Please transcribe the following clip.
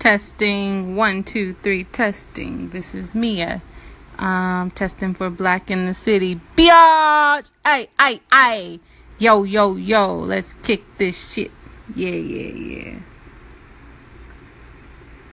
Testing one, two, three, testing. This is Mia. Um, testing for Black in the City. Biatch! Ay, ay, ay! Yo, yo, yo, let's kick this shit. Yeah, yeah, yeah.